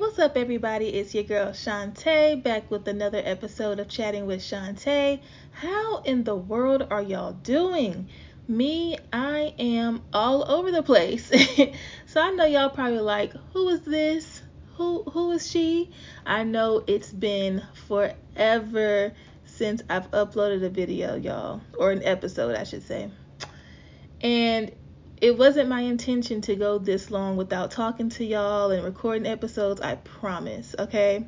what's up, everybody? It's your girl Shantae back with another episode of Chatting with Shantae. How in the world are y'all doing? Me, I am all over the place. so I know y'all probably like, who is this? Who who is she? I know it's been forever since I've uploaded a video, y'all, or an episode, I should say. And it wasn't my intention to go this long without talking to y'all and recording episodes, I promise, okay?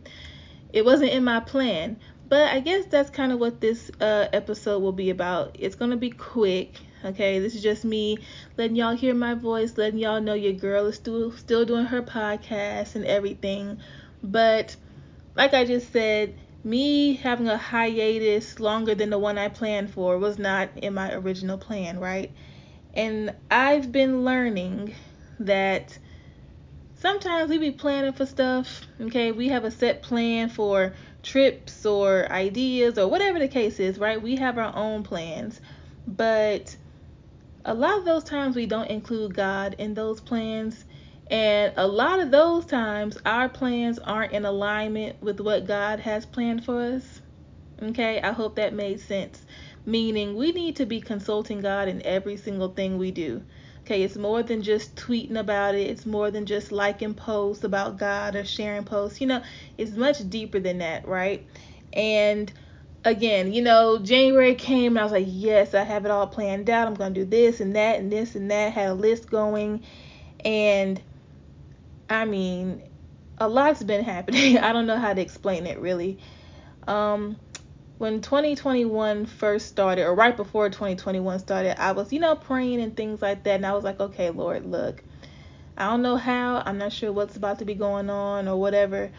It wasn't in my plan, but I guess that's kind of what this uh, episode will be about. It's going to be quick, okay? This is just me letting y'all hear my voice, letting y'all know your girl is still, still doing her podcast and everything. But like I just said, me having a hiatus longer than the one I planned for was not in my original plan, right? And I've been learning that sometimes we be planning for stuff, okay? We have a set plan for trips or ideas or whatever the case is, right? We have our own plans. But a lot of those times we don't include God in those plans. And a lot of those times our plans aren't in alignment with what God has planned for us. Okay, I hope that made sense meaning we need to be consulting God in every single thing we do. Okay, it's more than just tweeting about it, it's more than just liking posts about God or sharing posts. You know, it's much deeper than that, right? And again, you know, January came and I was like, yes, I have it all planned out. I'm going to do this and that and this and that. Had a list going. And I mean, a lot's been happening. I don't know how to explain it really. Um, when 2021 first started, or right before 2021 started, I was, you know, praying and things like that. And I was like, okay, Lord, look, I don't know how, I'm not sure what's about to be going on or whatever,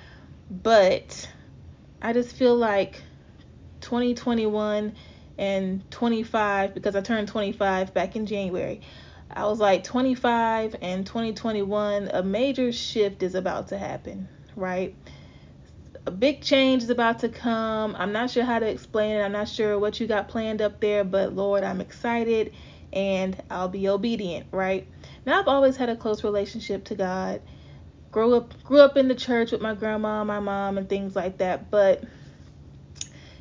but I just feel like 2021 and 25, because I turned 25 back in January. I was like 25 and 2021, a major shift is about to happen, right? A big change is about to come. I'm not sure how to explain it. I'm not sure what you got planned up there, but Lord, I'm excited and I'll be obedient, right? Now I've always had a close relationship to God. Grew up grew up in the church with my grandma, my mom and things like that, but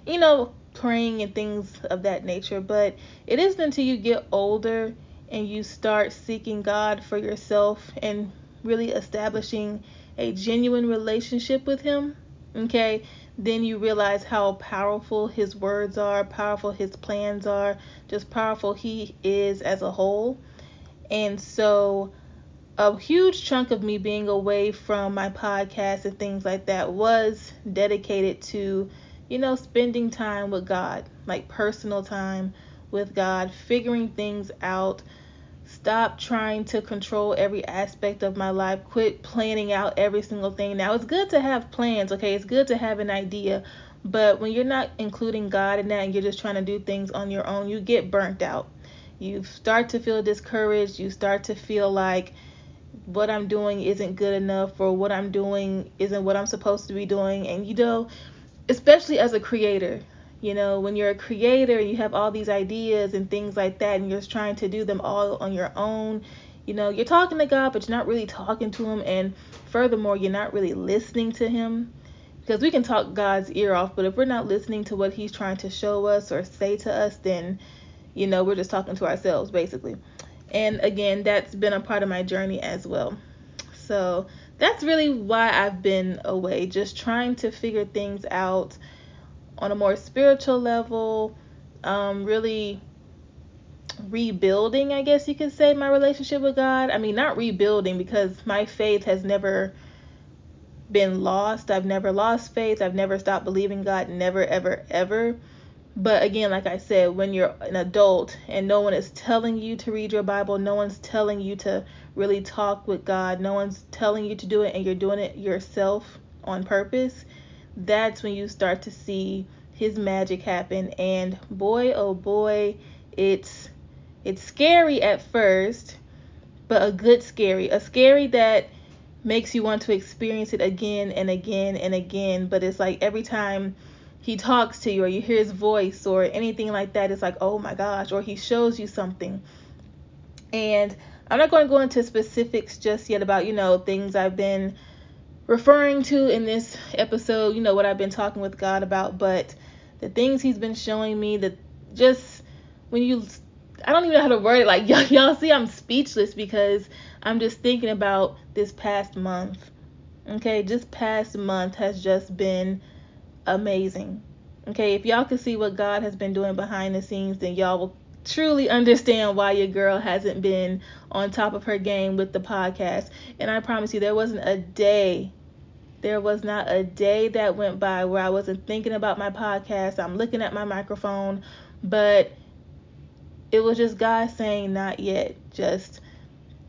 you know, praying and things of that nature, but it isn't until you get older and you start seeking God for yourself and really establishing a genuine relationship with him okay, then you realize how powerful his words are, powerful his plans are, just powerful he is as a whole. And so a huge chunk of me being away from my podcast and things like that was dedicated to, you know, spending time with God, like personal time with God, figuring things out, Stop trying to control every aspect of my life. Quit planning out every single thing. Now, it's good to have plans, okay? It's good to have an idea. But when you're not including God in that and you're just trying to do things on your own, you get burnt out. You start to feel discouraged. You start to feel like what I'm doing isn't good enough or what I'm doing isn't what I'm supposed to be doing. And you know, especially as a creator, you know, when you're a creator, and you have all these ideas and things like that, and you're just trying to do them all on your own. You know, you're talking to God, but you're not really talking to Him. And furthermore, you're not really listening to Him. Because we can talk God's ear off, but if we're not listening to what He's trying to show us or say to us, then, you know, we're just talking to ourselves, basically. And again, that's been a part of my journey as well. So that's really why I've been away, just trying to figure things out on a more spiritual level, um, really rebuilding, I guess you could say, my relationship with God. I mean, not rebuilding because my faith has never been lost. I've never lost faith. I've never stopped believing God, never, ever, ever. But again, like I said, when you're an adult and no one is telling you to read your Bible, no one's telling you to really talk with God, no one's telling you to do it, and you're doing it yourself on purpose, that's when you start to see his magic happen. And boy oh boy it's it's scary at first but a good scary. A scary that makes you want to experience it again and again and again. But it's like every time he talks to you or you hear his voice or anything like that it's like oh my gosh or he shows you something. And i'm not going to go into specifics just yet about you know things i've been referring to in this episode, you know, what I've been talking with God about, but the things He's been showing me, that just when you, I don't even know how to word it. Like, y'all, y'all see, I'm speechless because I'm just thinking about this past month. Okay, just past month has just been amazing. Okay, if y'all can see what God has been doing behind the scenes, then y'all will truly understand why your girl hasn't been on top of her game with the podcast. And I promise you, there wasn't a day, there was not a day that went by where I wasn't thinking about my podcast. I'm looking at my microphone, but it was just God saying, not yet. Just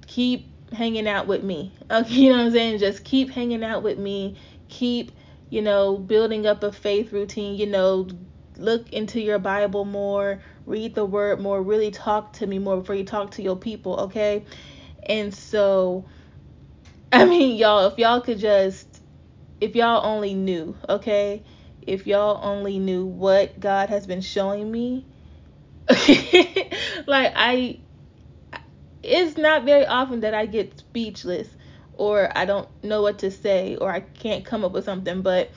keep hanging out with me. Okay, you know what I'm saying? Just keep hanging out with me. Keep, you know, building up a faith routine, you know, look into your Bible more, read the word more, really talk to me more before you talk to your people, okay? And so, I mean, y'all, if y'all could just, if y'all only knew, okay? If y'all only knew what God has been showing me, like, I, it's not very often that I get speechless or I don't know what to say or I can't come up with something, but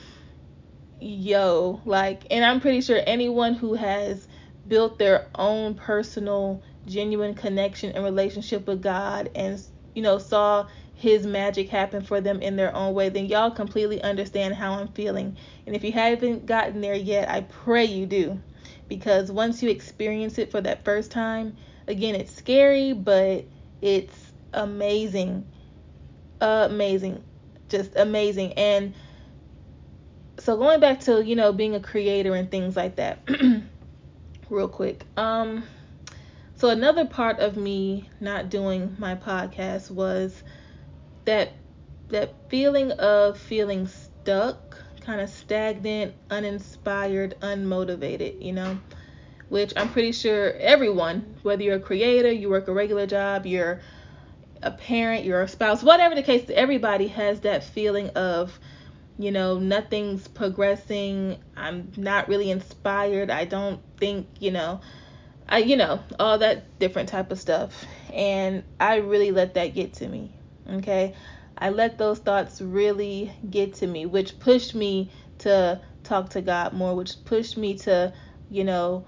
yo, like, and I'm pretty sure anyone who has built their own personal, genuine connection and relationship with God and, you know, saw his magic happen for them in their own way, then y'all completely understand how I'm feeling. And if you haven't gotten there yet, I pray you do. Because once you experience it for that first time, again, it's scary, but it's amazing. Amazing. Just amazing. And so going back to you know being a creator and things like that real quick um so another part of me not doing my podcast was that that feeling of feeling stuck kind of stagnant uninspired unmotivated you know which i'm pretty sure everyone whether you're a creator you work a regular job you're a parent you're a spouse whatever the case everybody has that feeling of you know, nothing's progressing. I'm not really inspired. I don't think, you know, I you know, all that different type of stuff. And I really let that get to me. Okay? I let those thoughts really get to me, which pushed me to talk to God more, which pushed me to, you know,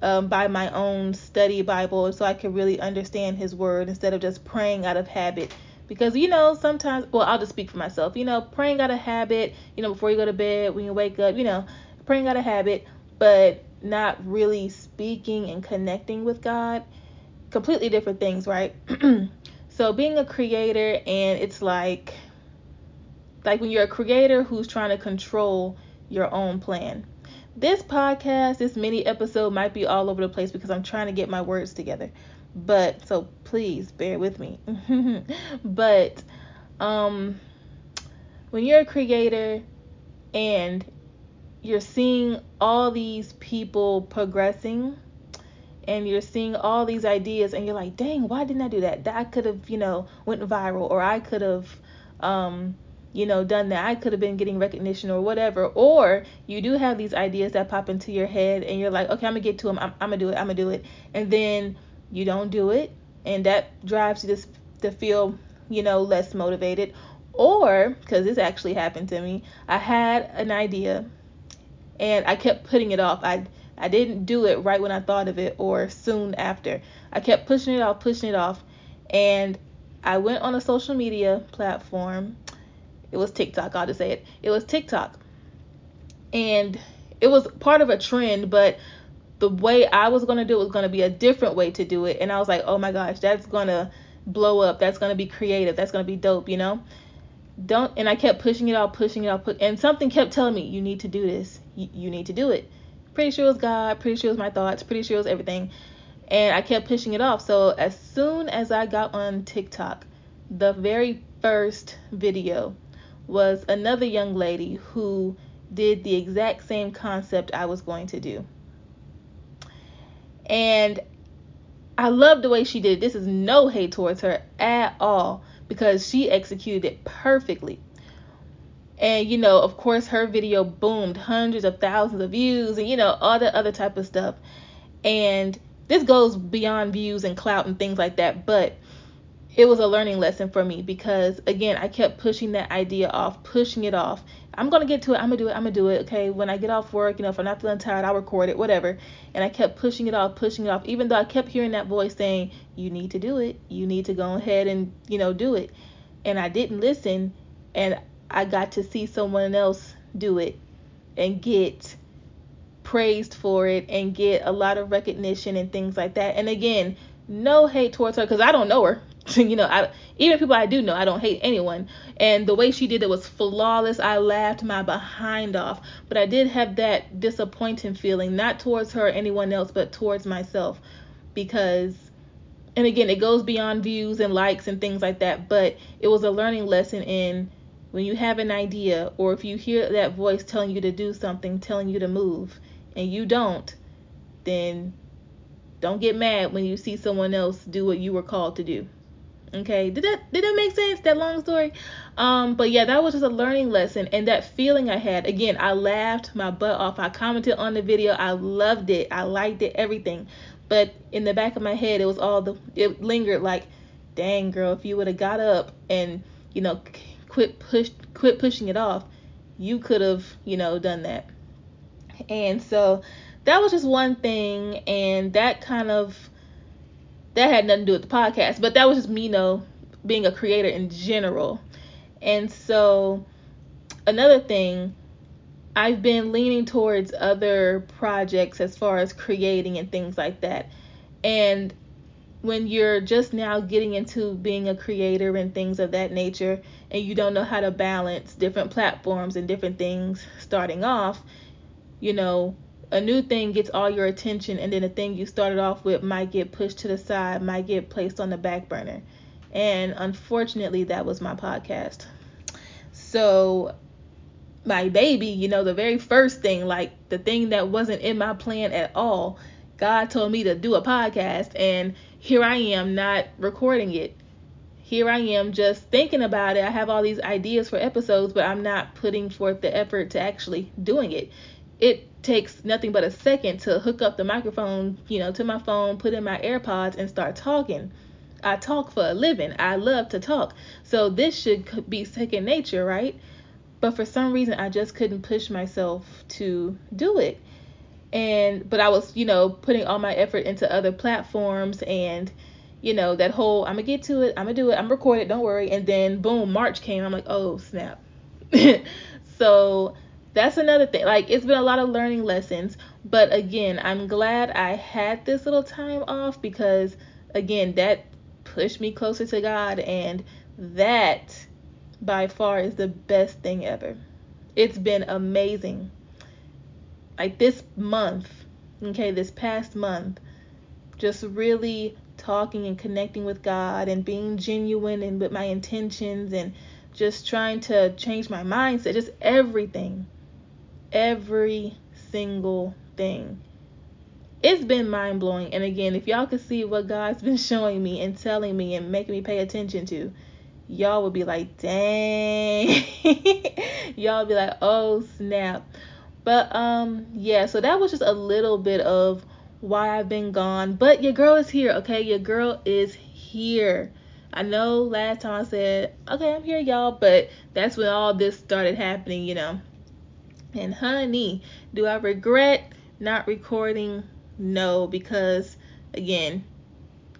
um, buy my own study Bible so I could really understand His Word instead of just praying out of habit because you know sometimes well i'll just speak for myself you know praying out of habit you know before you go to bed when you wake up you know praying out of habit but not really speaking and connecting with god completely different things right? So being a creator and it's like like when you're a creator who's trying to control your own plan. This podcast this mini episode might be all over the place because i'm trying to get my words together. But so please bear with me. but um when you're a creator and you're seeing all these people progressing and you're seeing all these ideas and you're like, "Dang, why didn't I do that? That could have, you know, went viral or I could have um you know, done that. I could have been getting recognition or whatever. Or you do have these ideas that pop into your head and you're like, okay, I'm to get to them. I'm, I'm to do it. I'm to do it. And then you don't do it and that drives you to, to feel you know less motivated or because this actually happened to me i had an idea and i kept putting it off i i didn't do it right when i thought of it or soon after i kept pushing it off pushing it off and i went on a social media platform it was tiktok i'll just say it it was tiktok and it was part of a trend but the way I was going to do it was going to be a different way to do it. And I was like, oh my gosh, that's going to blow up. That's going to be creative. That's going to be dope, you know? Don't, and I kept pushing it out, pushing it out, put, and something kept telling me, you need to do this. You, you need to do it. Pretty sure it was God, pretty sure it was my thoughts, pretty sure it was everything. And I kept pushing it off. So as soon as I got on TikTok, the very first video was another young lady who did the exact same concept I was going to do. And I love the way she did it. This is no hate towards her at all because she executed it perfectly. And you know, of course, her video boomed hundreds of thousands of views and you know, all the other type of stuff. And this goes beyond views and clout and things like that, but it was a learning lesson for me because again I kept pushing that idea off, pushing it off. I'm gonna get to it. I'm gonna do it. I'm gonna do it. Okay. When I get off work, you know, if I'm not feeling tired, I'll record it, whatever. And I kept pushing it off, pushing it off, even though I kept hearing that voice saying, "You need to do it. You need to go ahead and you know do it." And I didn't listen, and I got to see someone else do it and get praised for it and get a lot of recognition and things like that. And again, no hate towards her because I don't know her. you know, I even people I do know, I don't hate anyone. And the way she did it was flawless. I laughed my behind off, but I did have that disappointing feeling, not towards her or anyone else, but towards myself, because. And again, it goes beyond views and likes and things like that, but it was a learning lesson in when you have an idea or if you hear that voice telling you to do something, telling you to move, and you don't, then don't get mad when you see someone else do what you were called to do. Okay, did that did that make sense? That long story. Um, but yeah, that was just a learning lesson, and that feeling I had. Again, I laughed my butt off. I commented on the video. I loved it. I liked it. Everything. But in the back of my head, it was all the it lingered like, dang girl, if you would have got up and you know quit push quit pushing it off, you could have you know done that. And so that was just one thing, and that kind of that had nothing to do with the podcast, but that was just me, you know, being a creator in general. And so another thing, I've been leaning towards other projects as far as creating and things like that. And when you're just now getting into being a creator and things of that nature, and you don't know how to balance different platforms and different things starting off, you know, a new thing gets all your attention and then the thing you started off with might get pushed to the side, might get placed on the back burner. And unfortunately, that was my podcast. So, my baby, you know, the very first thing, like the thing that wasn't in my plan at all, God told me to do a podcast, and here I am not recording it. Here I am just thinking about it. I have all these ideas for episodes, but I'm not putting forth the effort to actually doing it. It takes nothing but a second to hook up the microphone, you know, to my phone, put in my AirPods, and start talking. I talk for a living. I love to talk. So this should be second nature, right? But for some reason, I just couldn't push myself to do it. And, but I was, you know, putting all my effort into other platforms and, you know, that whole, I'm going to get to it, I'm going to do it, I'm recorded, don't worry. And then, boom, March came. I'm like, oh, snap. so, that's another thing. Like it's been a lot of learning lessons, but again, I'm glad I had this little time off because again, that pushed me closer to God and that by far is the best thing ever. It's been amazing. Like this month, okay, this past month, just really talking and connecting with God and being genuine and with my intentions and just trying to change my mindset, just everything every single thing. It's been mind blowing. And again, if y'all could see what God's been showing me and telling me and making me pay attention to, y'all would be like, dang. y'all would be like, oh snap. But um yeah, so that was just a little bit of why I've been gone. But your girl is here, okay? Your girl is here. I know last time I said, okay, I'm here, y'all, but that's when all this started happening, you know. And honey, do I regret not recording? No, because again,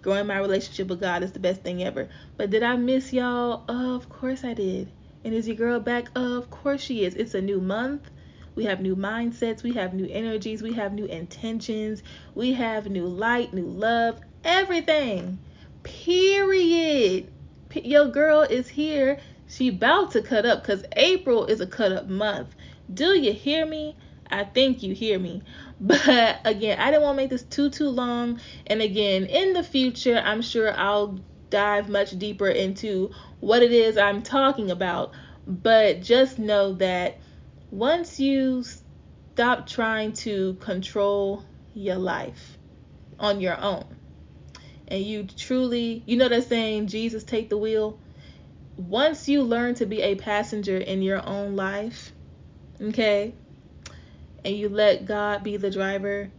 growing my relationship with God is the best thing ever. But did I miss y'all? of course I did. And is your girl back? of course she is. It's a new month. We have new mindsets, we have new energies, we have new intentions, we have new light, new love, everything. Period. Your girl is here. She about to cut up because April is a cut up month. Do you hear me? I think you hear me. But again, I didn't want to make this too too long. And again, in the future, I'm sure I'll dive much deeper into what it is I'm talking about. But just know that once you stop trying to control your life on your own and you truly, you know that saying, Jesus take the wheel. Once you learn to be a passenger in your own life, okay, and you let God be the driver,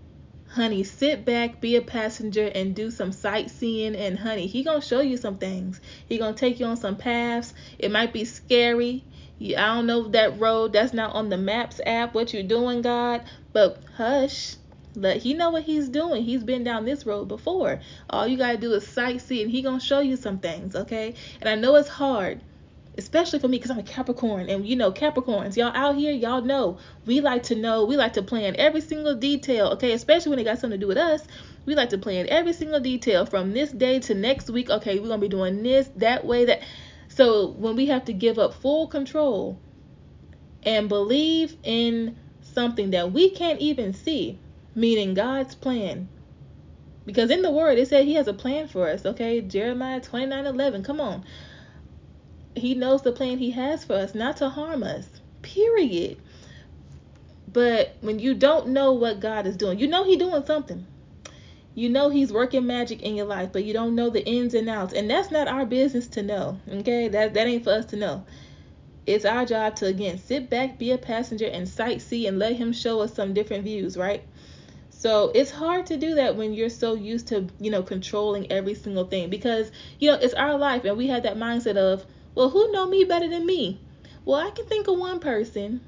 honey, sit back, be a passenger, and do some sightseeing. And honey, he gonna show you some things. He gonna take you on some paths. It might be scary. I don't know that road. That's not on the Maps app. What you doing, God? But hush. Let he know what he's doing. He's been down this road before. All you gotta do is sightsee, and he gonna show you some things, okay? And I know it's hard especially for me because I'm a Capricorn and you know Capricorns. Y'all out here y'all know. We like to know. We like to plan every single detail okay? Especially when it got something to do with us. We like to plan every single detail from this day to next week okay? We're gonna be doing this that way that. So when we have to give up full control and believe in something that we can't even see meaning God's plan because in the word it said he has a plan for us okay Jeremiah 29 11 come on he knows the plan he has for us, not to harm us. Period. But when you don't know what God is doing, you know He's doing something. You know He's working magic in your life, but you don't know the ins and outs. And that's not our business to know. Okay? That that ain't for us to know. It's our job to again sit back, be a passenger, and sightsee and let him show us some different views, right? So it's hard to do that when you're so used to, you know, controlling every single thing because, you know, it's our life and we have that mindset of, well, who know me better than me? Well, I can think of one person.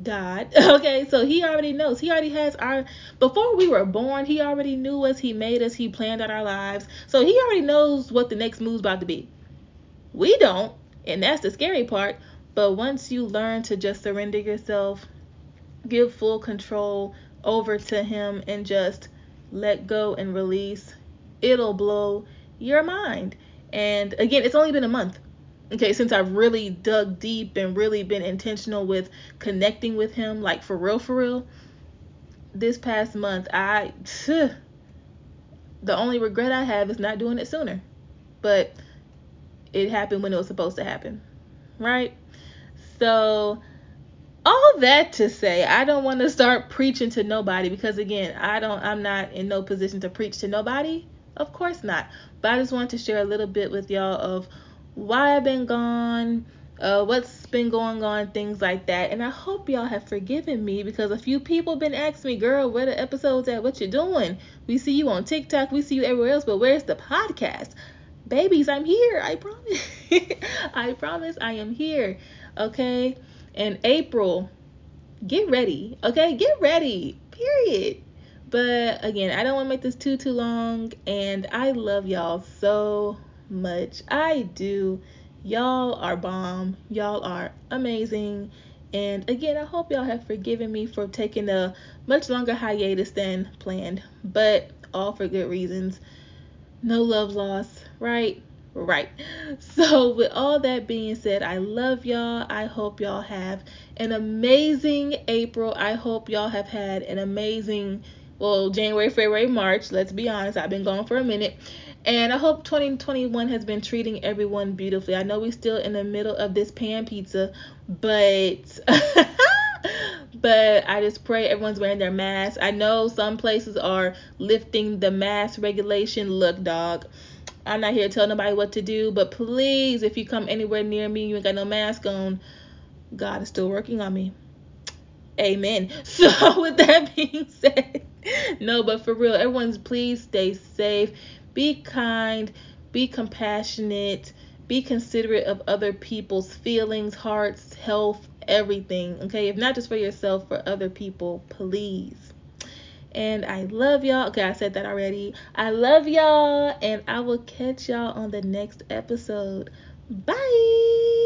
God. Okay, so he already knows. He already has our before we were born, he already knew us, he made us, he planned out our lives. So he already knows what the next move's about to be. We don't, and that's the scary part. But once you learn to just surrender yourself, give full control over to him and just let go and release, it'll blow your mind. And again, it's only been a month okay since i've really dug deep and really been intentional with connecting with him. Like for real for real this past month i the only regret i have is not doing it sooner. But it happened when it was supposed to happen right? So all that to say i don't want to start preaching to nobody because again i don't i'm not in no position to preach to nobody of course not but i just want to share a little bit with y'all of why I've been gone, uh, what's been going on, things like that. And I hope y'all have forgiven me because a few people been asking me, girl, where the episodes at? What you doing? We see you on TikTok, we see you everywhere else, but where's the podcast? Babies, I'm here. I promise. I promise I am here. Okay. And April, get ready. Okay, get ready. Period. But again, I don't want to make this too too long and I love y'all so much. I do. Y'all are bomb. Y'all are amazing. And again, I hope y'all have forgiven me for taking a much longer hiatus than planned, but all for good reasons. No love lost, right? Right. So, with all that being said, I love y'all. I hope y'all have an amazing April. I hope y'all have had an amazing, well, January, February, March. Let's be honest, I've been gone for a minute. And I hope 2021 has been treating everyone beautifully. I know we're still in the middle of this pan pizza, but but I just pray everyone's wearing their mask. I know some places are lifting the mask regulation. Look, dog. I'm not here to tell nobody what to do, but please, if you come anywhere near me, you ain't got no mask on, God is still working on me. Amen. So, with that being said, no, but for real, everyone's please stay safe be kind, be compassionate, be considerate of other people's feelings, hearts, health, everything. Okay, if not just for yourself, for other people, please. And I love y'all. Okay, I said that already. I love y'all, and I will catch y'all on the next episode. Bye.